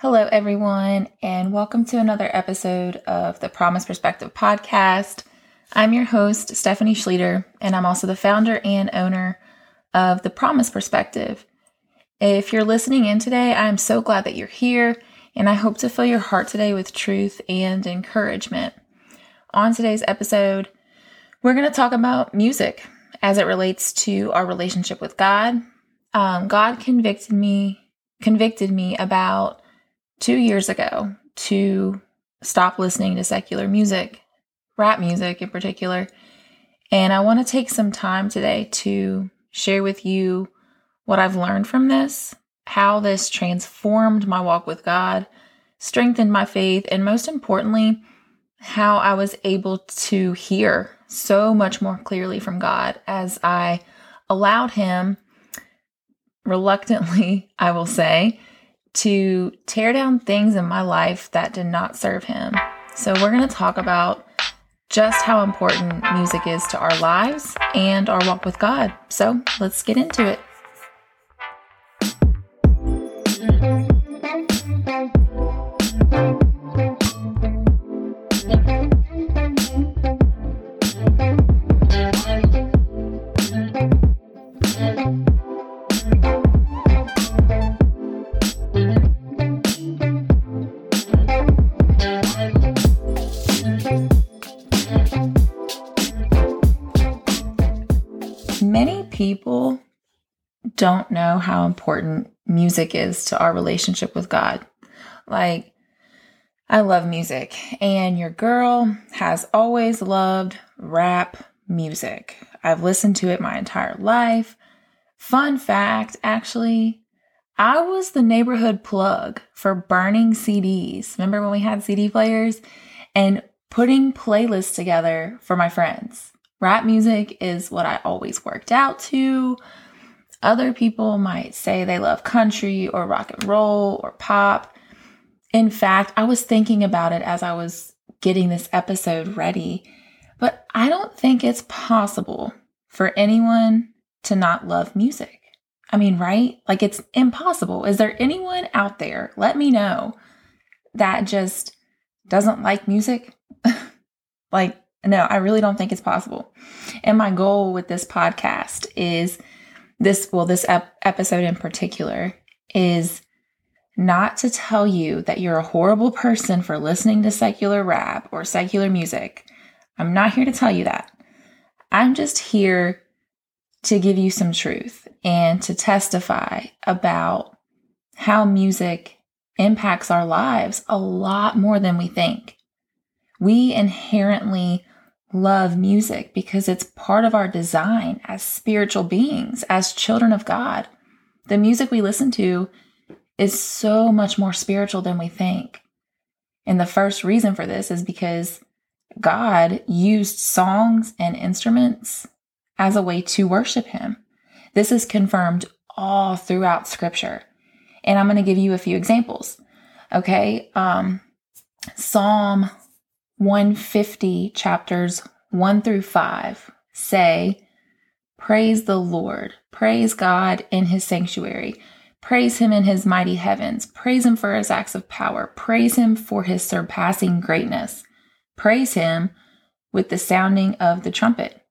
Hello, everyone, and welcome to another episode of the Promise Perspective podcast. I'm your host, Stephanie Schlueter, and I'm also the founder and owner of the Promise Perspective. If you're listening in today, I'm so glad that you're here, and I hope to fill your heart today with truth and encouragement. On today's episode, we're going to talk about music as it relates to our relationship with God. Um, God convicted me convicted me about two years ago to stop listening to secular music, rap music in particular. And I want to take some time today to share with you what I've learned from this, how this transformed my walk with God, strengthened my faith, and most importantly, how I was able to hear so much more clearly from God as I allowed Him, reluctantly, I will say, to tear down things in my life that did not serve Him. So, we're going to talk about just how important music is to our lives and our walk with God. So, let's get into it. Know how important music is to our relationship with God. Like, I love music, and your girl has always loved rap music. I've listened to it my entire life. Fun fact actually, I was the neighborhood plug for burning CDs. Remember when we had CD players? And putting playlists together for my friends. Rap music is what I always worked out to. Other people might say they love country or rock and roll or pop. In fact, I was thinking about it as I was getting this episode ready, but I don't think it's possible for anyone to not love music. I mean, right? Like it's impossible. Is there anyone out there, let me know, that just doesn't like music? like no, I really don't think it's possible. And my goal with this podcast is this, well, this ep- episode in particular is not to tell you that you're a horrible person for listening to secular rap or secular music. I'm not here to tell you that. I'm just here to give you some truth and to testify about how music impacts our lives a lot more than we think. We inherently love music because it's part of our design as spiritual beings, as children of God. The music we listen to is so much more spiritual than we think. And the first reason for this is because God used songs and instruments as a way to worship Him. This is confirmed all throughout Scripture. And I'm going to give you a few examples. Okay. Um, Psalm 150 chapters 1 through 5 say, Praise the Lord, praise God in his sanctuary, praise him in his mighty heavens, praise him for his acts of power, praise him for his surpassing greatness, praise him with the sounding of the trumpet,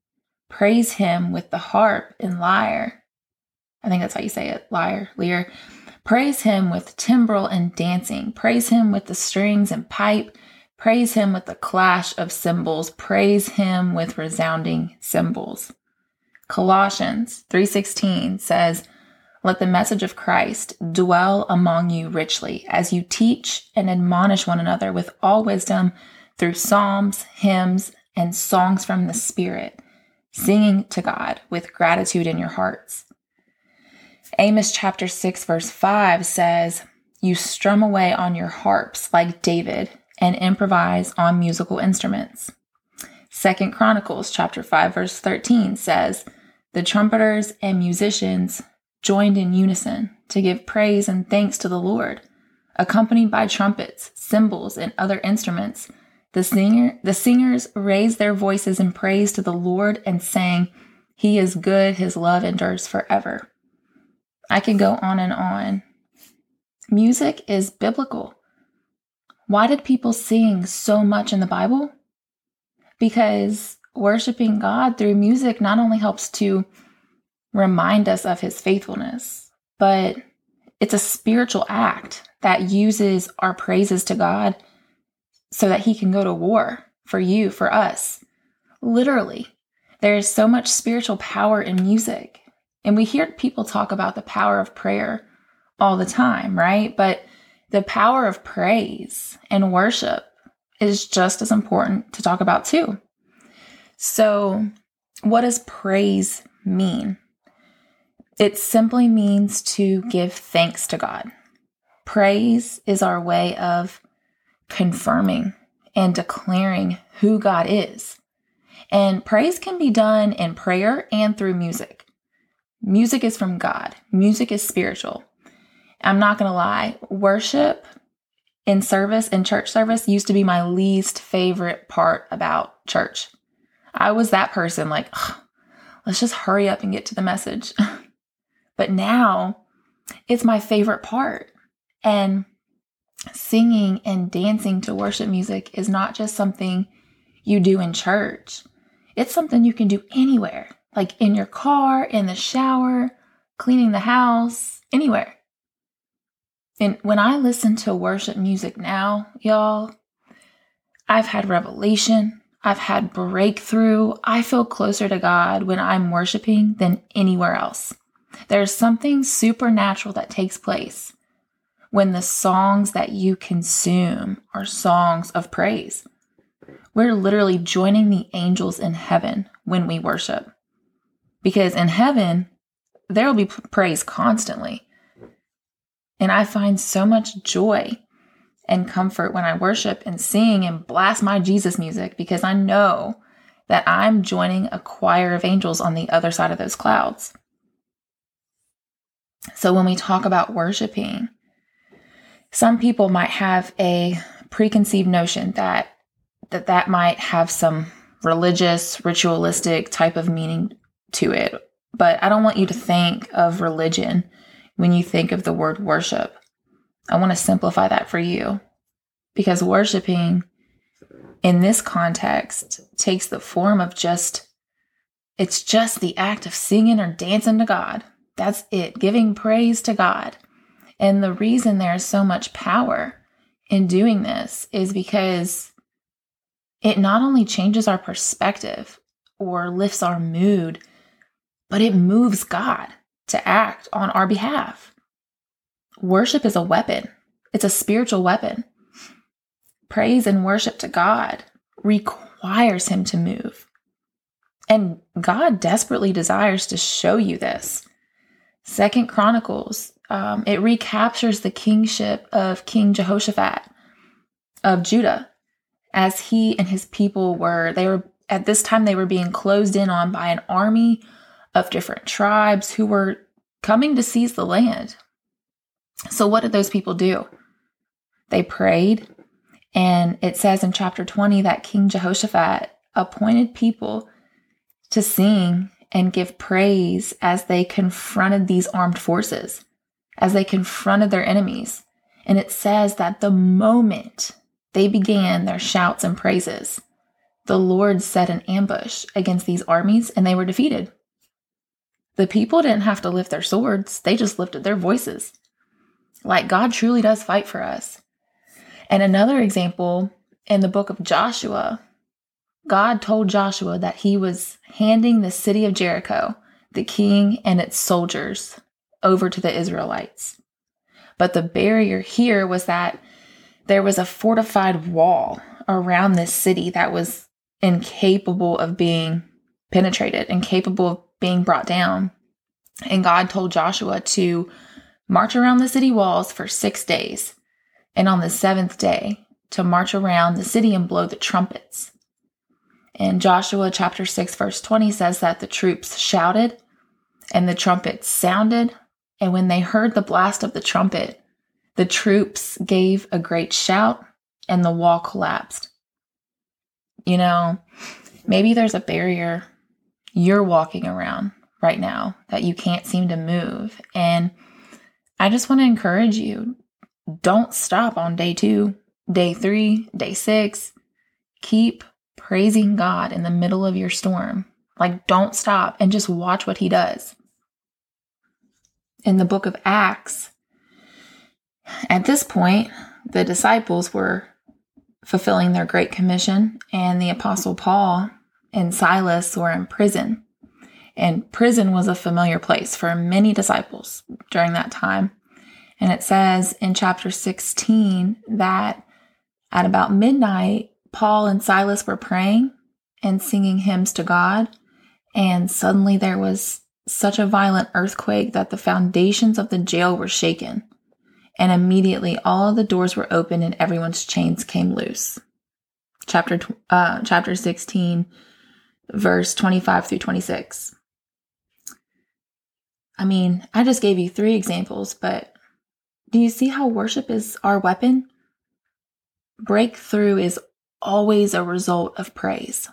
praise him with the harp and lyre. I think that's how you say it, lyre, lyre. Praise him with timbrel and dancing, praise him with the strings and pipe Praise him with the clash of cymbals. Praise him with resounding cymbals. Colossians 3:16 says, "Let the message of Christ dwell among you richly as you teach and admonish one another with all wisdom through psalms, hymns, and songs from the Spirit, singing to God with gratitude in your hearts." Amos chapter 6 verse 5 says, "You strum away on your harps like David and improvise on musical instruments. Second Chronicles chapter 5 verse 13 says, "The trumpeters and musicians joined in unison to give praise and thanks to the Lord, accompanied by trumpets, cymbals, and other instruments. The singer the singers raised their voices in praise to the Lord and sang, "He is good; his love endures forever." I could go on and on. Music is biblical. Why did people sing so much in the Bible? Because worshiping God through music not only helps to remind us of his faithfulness, but it's a spiritual act that uses our praises to God so that he can go to war for you, for us. Literally, there's so much spiritual power in music. And we hear people talk about the power of prayer all the time, right? But the power of praise and worship is just as important to talk about too. So, what does praise mean? It simply means to give thanks to God. Praise is our way of confirming and declaring who God is. And praise can be done in prayer and through music. Music is from God, music is spiritual. I'm not going to lie, worship in service, in church service, used to be my least favorite part about church. I was that person, like, let's just hurry up and get to the message. but now it's my favorite part. And singing and dancing to worship music is not just something you do in church, it's something you can do anywhere, like in your car, in the shower, cleaning the house, anywhere. And when I listen to worship music now, y'all, I've had revelation. I've had breakthrough. I feel closer to God when I'm worshiping than anywhere else. There's something supernatural that takes place when the songs that you consume are songs of praise. We're literally joining the angels in heaven when we worship. Because in heaven, there will be praise constantly. And I find so much joy and comfort when I worship and sing and blast my Jesus music because I know that I'm joining a choir of angels on the other side of those clouds. So when we talk about worshiping, some people might have a preconceived notion that that that might have some religious, ritualistic type of meaning to it. But I don't want you to think of religion when you think of the word worship. I want to simplify that for you because worshiping in this context takes the form of just, it's just the act of singing or dancing to God. That's it, giving praise to God. And the reason there is so much power in doing this is because it not only changes our perspective or lifts our mood, but it moves God to act on our behalf. Worship is a weapon, it's a spiritual weapon. Praise and worship to God requires Him to move. And God desperately desires to show you this. Second Chronicles, um, it recaptures the kingship of King Jehoshaphat of Judah as he and his people were, they were at this time they were being closed in on by an army of different tribes who were coming to seize the land. So, what did those people do? They prayed, and it says in chapter 20 that King Jehoshaphat appointed people to sing and give praise as they confronted these armed forces, as they confronted their enemies. And it says that the moment they began their shouts and praises, the Lord set an ambush against these armies and they were defeated. The people didn't have to lift their swords, they just lifted their voices. Like God truly does fight for us. And another example in the book of Joshua, God told Joshua that he was handing the city of Jericho, the king and its soldiers, over to the Israelites. But the barrier here was that there was a fortified wall around this city that was incapable of being penetrated, incapable of being brought down. And God told Joshua to march around the city walls for six days. And on the seventh day, to march around the city and blow the trumpets. In Joshua chapter 6, verse 20 says that the troops shouted and the trumpets sounded. And when they heard the blast of the trumpet, the troops gave a great shout and the wall collapsed. You know, maybe there's a barrier you're walking around right now that you can't seem to move. And I just want to encourage you don't stop on day two, day three, day six. Keep praising God in the middle of your storm. Like, don't stop and just watch what He does. In the book of Acts, at this point, the disciples were fulfilling their great commission, and the apostle Paul and Silas were in prison. And prison was a familiar place for many disciples during that time. And it says in chapter 16 that at about midnight, Paul and Silas were praying and singing hymns to God. And suddenly there was such a violent earthquake that the foundations of the jail were shaken. And immediately all the doors were open and everyone's chains came loose. Chapter, uh, chapter 16, verse 25 through 26. I mean, I just gave you three examples, but do you see how worship is our weapon? Breakthrough is always a result of praise.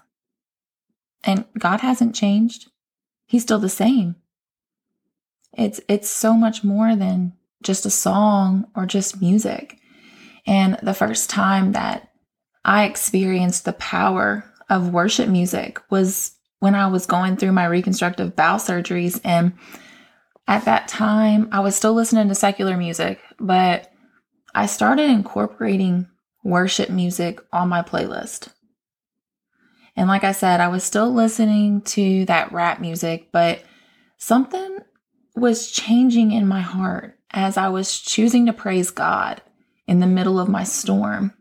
And God hasn't changed. He's still the same. It's it's so much more than just a song or just music. And the first time that I experienced the power of worship music was when I was going through my reconstructive bowel surgeries and at that time I was still listening to secular music, but I started incorporating worship music on my playlist. And like I said, I was still listening to that rap music, but something was changing in my heart as I was choosing to praise God in the middle of my storm.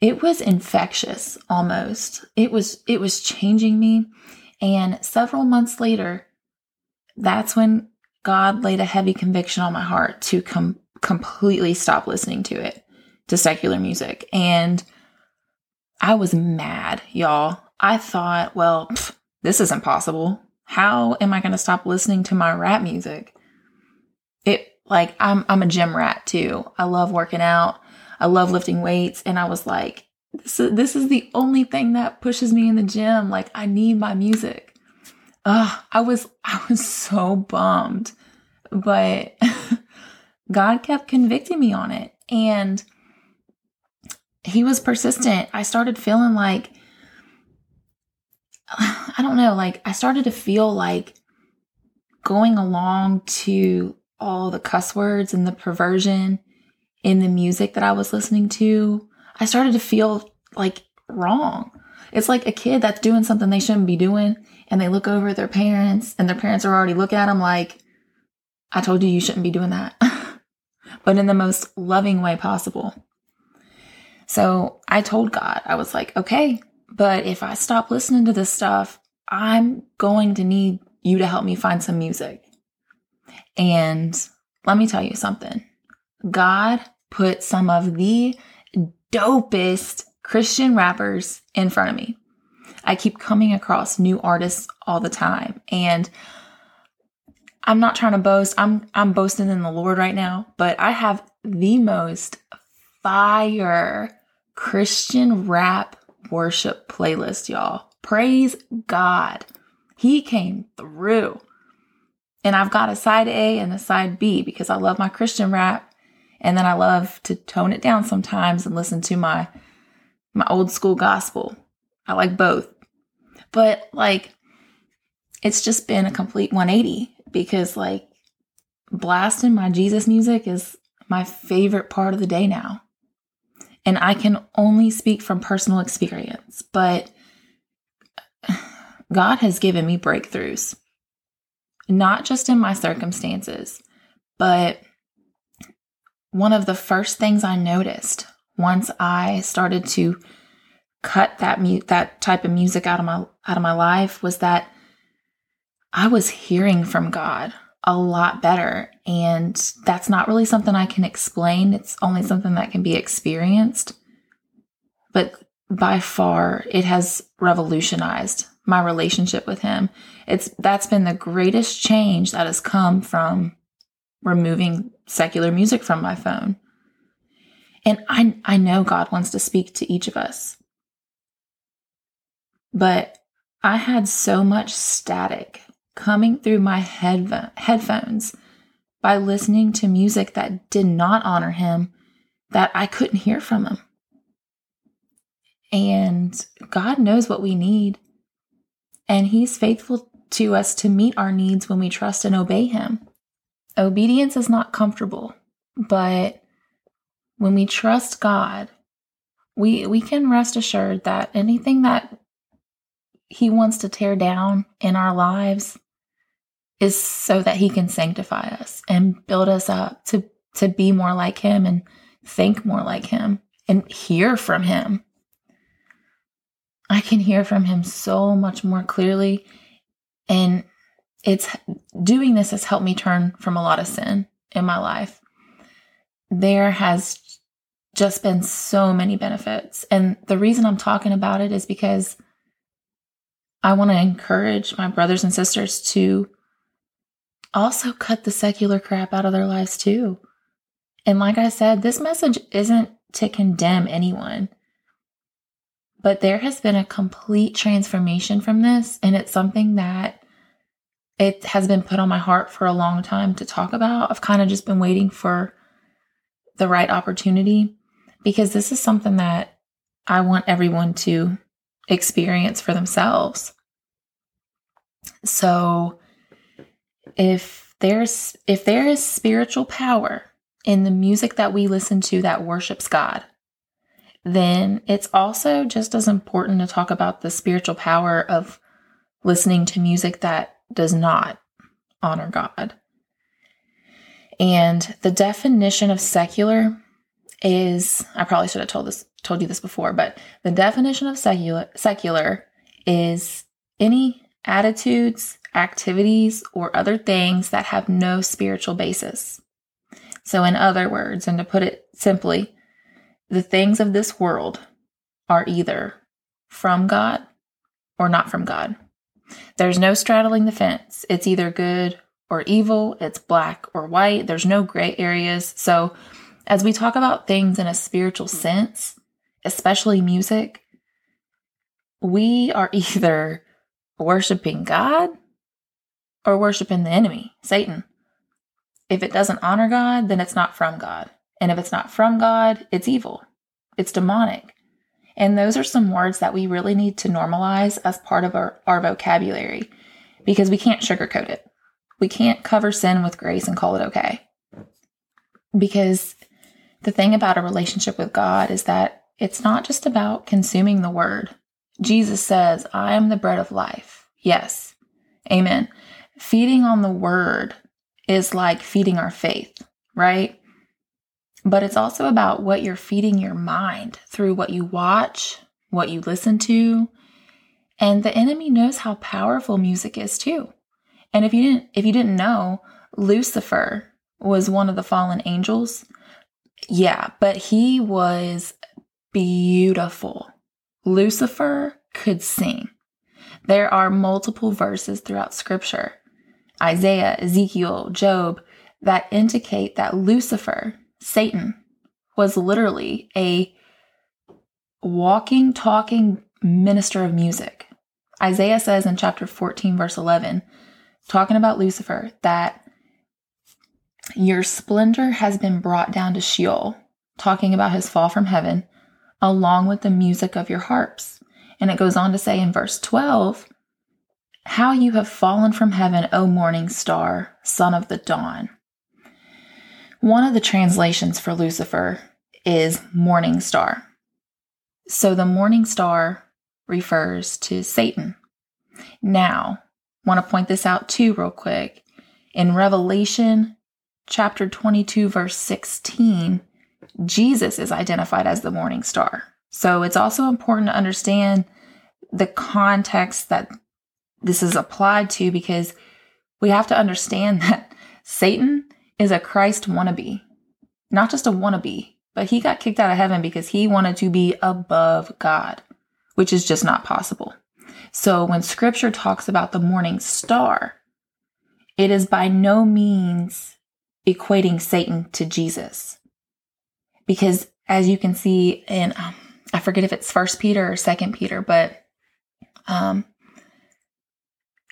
It was infectious almost. It was it was changing me and several months later that's when God laid a heavy conviction on my heart to com- completely stop listening to it to secular music. And I was mad, y'all. I thought, well, pff, this is impossible. How am I going to stop listening to my rap music? It like I'm I'm a gym rat too. I love working out. I love lifting weights and I was like this is, this is the only thing that pushes me in the gym. Like I need my music. Ugh, I was I was so bummed. But God kept convicting me on it and he was persistent. I started feeling like, I don't know, like I started to feel like going along to all the cuss words and the perversion in the music that I was listening to. I started to feel like wrong. It's like a kid that's doing something they shouldn't be doing and they look over at their parents and their parents are already looking at them like, I told you you shouldn't be doing that. but in the most loving way possible. So I told God, I was like, okay, but if I stop listening to this stuff, I'm going to need you to help me find some music. And let me tell you something God put some of the dopest Christian rappers in front of me. I keep coming across new artists all the time. And I'm not trying to boast. I'm I'm boasting in the Lord right now, but I have the most fire Christian rap worship playlist, y'all. Praise God. He came through. And I've got a side A and a side B because I love my Christian rap. And then I love to tone it down sometimes and listen to my my old school gospel. I like both. But like it's just been a complete 180 because like blasting my Jesus music is my favorite part of the day now. And I can only speak from personal experience, but God has given me breakthroughs, not just in my circumstances, but one of the first things I noticed once I started to cut that mu- that type of music out of my out of my life was that I was hearing from God a lot better. And that's not really something I can explain. It's only something that can be experienced. But by far, it has revolutionized my relationship with him. It's that's been the greatest change that has come from removing secular music from my phone. And I I know God wants to speak to each of us. But I had so much static coming through my headphones by listening to music that did not honor him that I couldn't hear from him. And God knows what we need. And he's faithful to us to meet our needs when we trust and obey him. Obedience is not comfortable, but when we trust God, we we can rest assured that anything that he wants to tear down in our lives is so that he can sanctify us and build us up to to be more like him and think more like him and hear from him. I can hear from him so much more clearly and it's doing this has helped me turn from a lot of sin in my life. There has just been so many benefits. And the reason I'm talking about it is because I want to encourage my brothers and sisters to also cut the secular crap out of their lives too. And like I said, this message isn't to condemn anyone, but there has been a complete transformation from this. And it's something that it has been put on my heart for a long time to talk about. I've kind of just been waiting for the right opportunity because this is something that I want everyone to experience for themselves. So if there's if there is spiritual power in the music that we listen to that worships God, then it's also just as important to talk about the spiritual power of listening to music that does not honor God. And the definition of secular is I probably should have told this told you this before, but the definition of secular secular is any attitudes, activities, or other things that have no spiritual basis. So, in other words, and to put it simply, the things of this world are either from God or not from God. There's no straddling the fence. It's either good or evil, it's black or white. There's no gray areas. So, as we talk about things in a spiritual sense, especially music, we are either worshiping God or worshiping the enemy, Satan. If it doesn't honor God, then it's not from God. And if it's not from God, it's evil, it's demonic. And those are some words that we really need to normalize as part of our, our vocabulary because we can't sugarcoat it. We can't cover sin with grace and call it okay. Because the thing about a relationship with God is that it's not just about consuming the word. Jesus says, I am the bread of life. Yes. Amen. Feeding on the word is like feeding our faith, right? But it's also about what you're feeding your mind through what you watch, what you listen to. And the enemy knows how powerful music is too. And if you didn't if you didn't know, Lucifer was one of the fallen angels. Yeah, but he was beautiful. Lucifer could sing. There are multiple verses throughout scripture, Isaiah, Ezekiel, Job, that indicate that Lucifer, Satan, was literally a walking, talking minister of music. Isaiah says in chapter 14, verse 11, talking about Lucifer, that your splendor has been brought down to Sheol, talking about his fall from heaven, along with the music of your harps. And it goes on to say in verse 12, How you have fallen from heaven, O morning star, son of the dawn. One of the translations for Lucifer is morning star. So the morning star refers to Satan. Now, want to point this out too, real quick. In Revelation chapter 22, verse 16, Jesus is identified as the morning star. So it's also important to understand the context that this is applied to because we have to understand that Satan is a Christ wannabe, not just a wannabe, but he got kicked out of heaven because he wanted to be above God, which is just not possible. So when scripture talks about the morning star, it is by no means equating Satan to Jesus. Because as you can see in, um, I forget if it's First Peter or Second Peter, but um,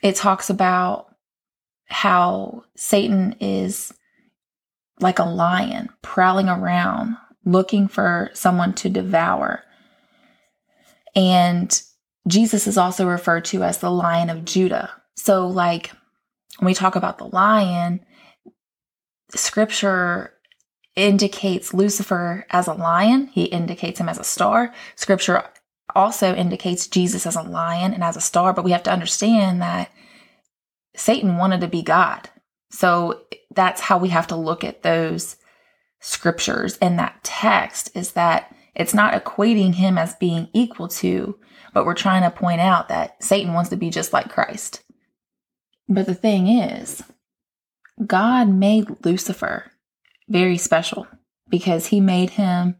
it talks about how Satan is like a lion prowling around looking for someone to devour. And Jesus is also referred to as the Lion of Judah. So, like, when we talk about the lion, scripture indicates Lucifer as a lion, he indicates him as a star. Scripture also indicates Jesus as a lion and as a star, but we have to understand that Satan wanted to be God. So that's how we have to look at those scriptures and that text is that it's not equating him as being equal to, but we're trying to point out that Satan wants to be just like Christ. But the thing is, God made Lucifer very special because he made him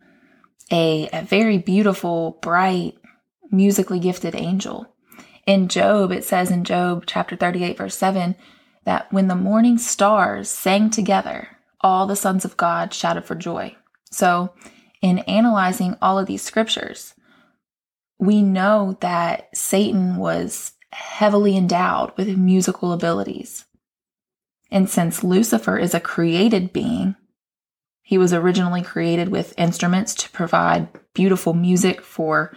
a, a very beautiful, bright, musically gifted angel. In Job, it says in Job chapter 38, verse 7, that when the morning stars sang together, all the sons of God shouted for joy. So, in analyzing all of these scriptures, we know that Satan was heavily endowed with musical abilities. And since Lucifer is a created being, he was originally created with instruments to provide beautiful music for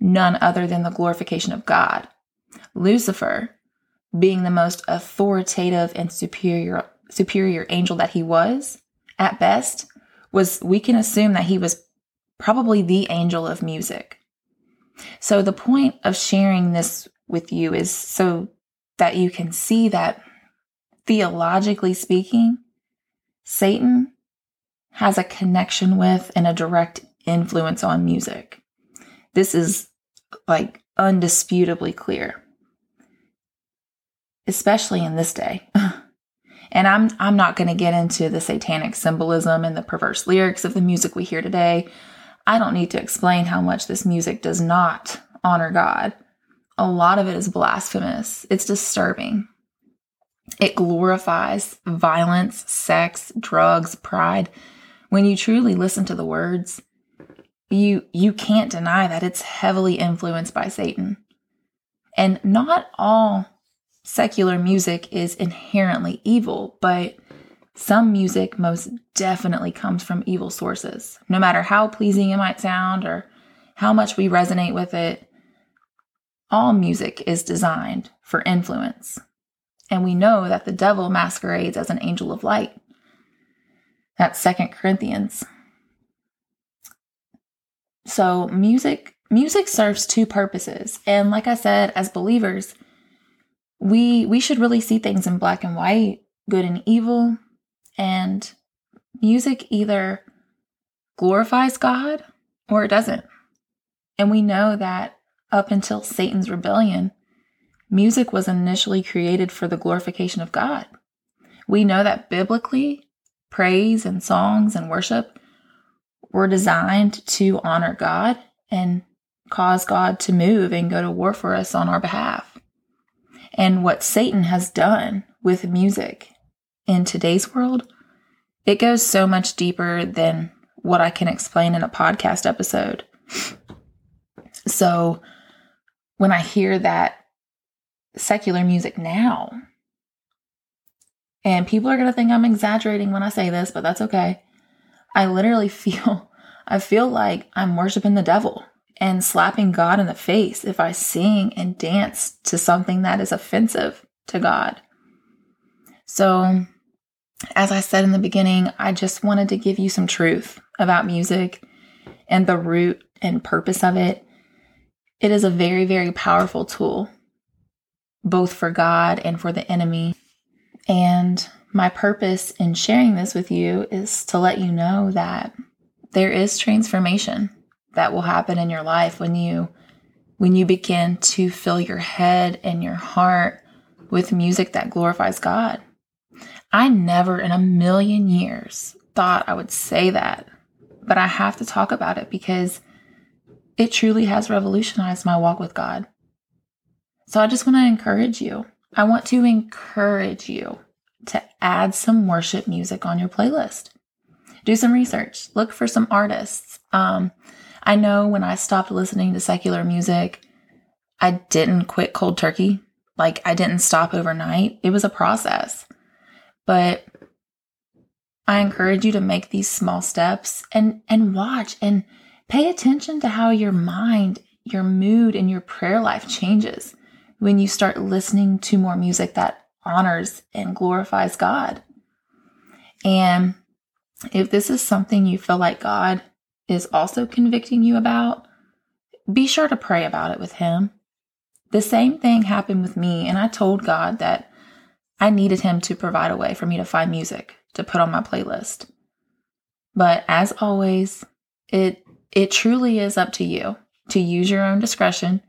none other than the glorification of God. Lucifer, being the most authoritative and superior superior angel that he was, at best, was we can assume that he was probably the angel of music. So the point of sharing this with you is so that you can see that theologically speaking, Satan has a connection with and a direct influence on music. This is like undisputably clear, especially in this day. and I'm I'm not going to get into the satanic symbolism and the perverse lyrics of the music we hear today. I don't need to explain how much this music does not honor God. A lot of it is blasphemous. It's disturbing. It glorifies violence, sex, drugs, pride, when you truly listen to the words, you you can't deny that it's heavily influenced by Satan. And not all secular music is inherently evil, but some music most definitely comes from evil sources. No matter how pleasing it might sound or how much we resonate with it, all music is designed for influence. And we know that the devil masquerades as an angel of light. That's Second Corinthians. So music music serves two purposes. And like I said, as believers, we we should really see things in black and white, good and evil. And music either glorifies God or it doesn't. And we know that up until Satan's rebellion, music was initially created for the glorification of God. We know that biblically, praise and songs and worship were designed to honor God and cause God to move and go to war for us on our behalf. And what Satan has done with music in today's world, it goes so much deeper than what I can explain in a podcast episode. So when I hear that secular music now and people are going to think I'm exaggerating when I say this, but that's okay. I literally feel I feel like I'm worshiping the devil and slapping God in the face if I sing and dance to something that is offensive to God. So, as I said in the beginning, I just wanted to give you some truth about music and the root and purpose of it. It is a very, very powerful tool, both for God and for the enemy. And my purpose in sharing this with you is to let you know that there is transformation that will happen in your life when you when you begin to fill your head and your heart with music that glorifies God. I never in a million years thought I would say that, but I have to talk about it because it truly has revolutionized my walk with God. So I just want to encourage you I want to encourage you to add some worship music on your playlist. Do some research, look for some artists. Um, I know when I stopped listening to secular music, I didn't quit cold turkey. Like I didn't stop overnight. It was a process. But I encourage you to make these small steps and and watch and pay attention to how your mind, your mood and your prayer life changes when you start listening to more music that honors and glorifies God. And if this is something you feel like God is also convicting you about, be sure to pray about it with Him. The same thing happened with me, and I told God that I needed Him to provide a way for me to find music to put on my playlist. But as always, it it truly is up to you to use your own discretion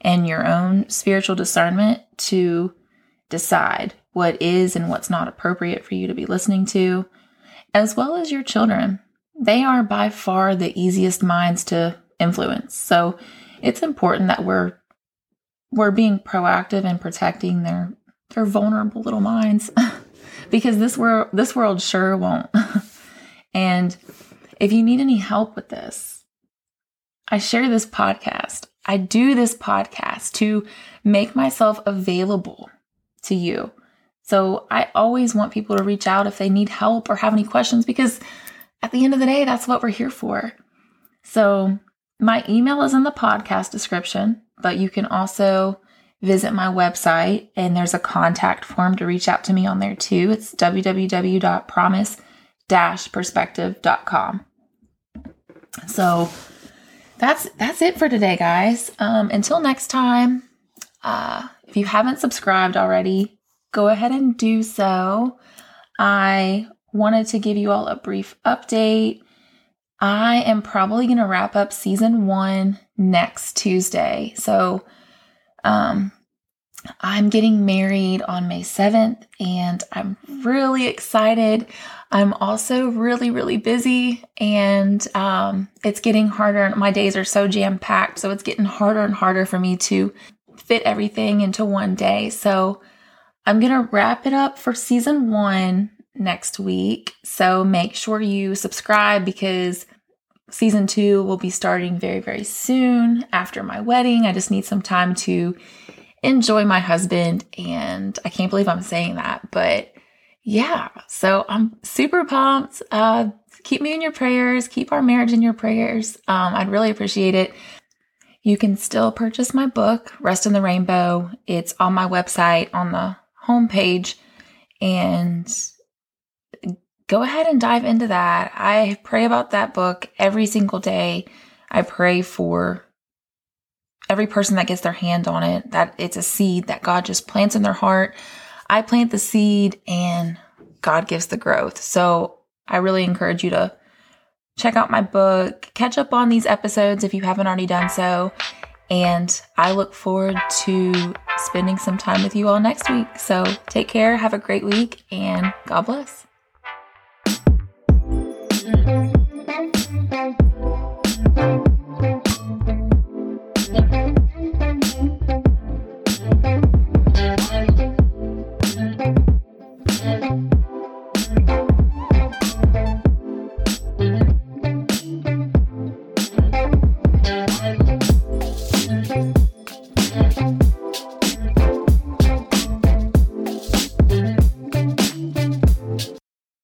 and your own spiritual discernment to decide what is and what's not appropriate for you to be listening to, as well as your children. They are by far the easiest minds to influence. So it's important that we're we're being proactive in protecting their their vulnerable little minds because this world this world sure won't. and if you need any help with this, I share this podcast. I do this podcast to make myself available to you. So I always want people to reach out if they need help or have any questions because at the end of the day, that's what we're here for. So my email is in the podcast description, but you can also visit my website and there's a contact form to reach out to me on there too. It's www.promise-perspective.com. So that's that's it for today, guys. Um, until next time, uh, if you haven't subscribed already, go ahead and do so. I wanted to give you all a brief update. I am probably going to wrap up season one next Tuesday. So, um, I'm getting married on May 7th and I'm really excited. I'm also really, really busy and um, it's getting harder. My days are so jam packed. So it's getting harder and harder for me to fit everything into one day. So I'm going to wrap it up for season one next week. So make sure you subscribe because season two will be starting very, very soon after my wedding. I just need some time to enjoy my husband. And I can't believe I'm saying that, but yeah, so I'm super pumped. Uh, keep me in your prayers, keep our marriage in your prayers. Um, I'd really appreciate it. You can still purchase my book, Rest in the Rainbow. It's on my website on the homepage. And go ahead and dive into that. I pray about that book every single day. I pray for every person that gets their hand on it that it's a seed that God just plants in their heart. I plant the seed and God gives the growth. So I really encourage you to check out my book, catch up on these episodes if you haven't already done so. And I look forward to spending some time with you all next week. So take care, have a great week, and God bless. Mm-hmm.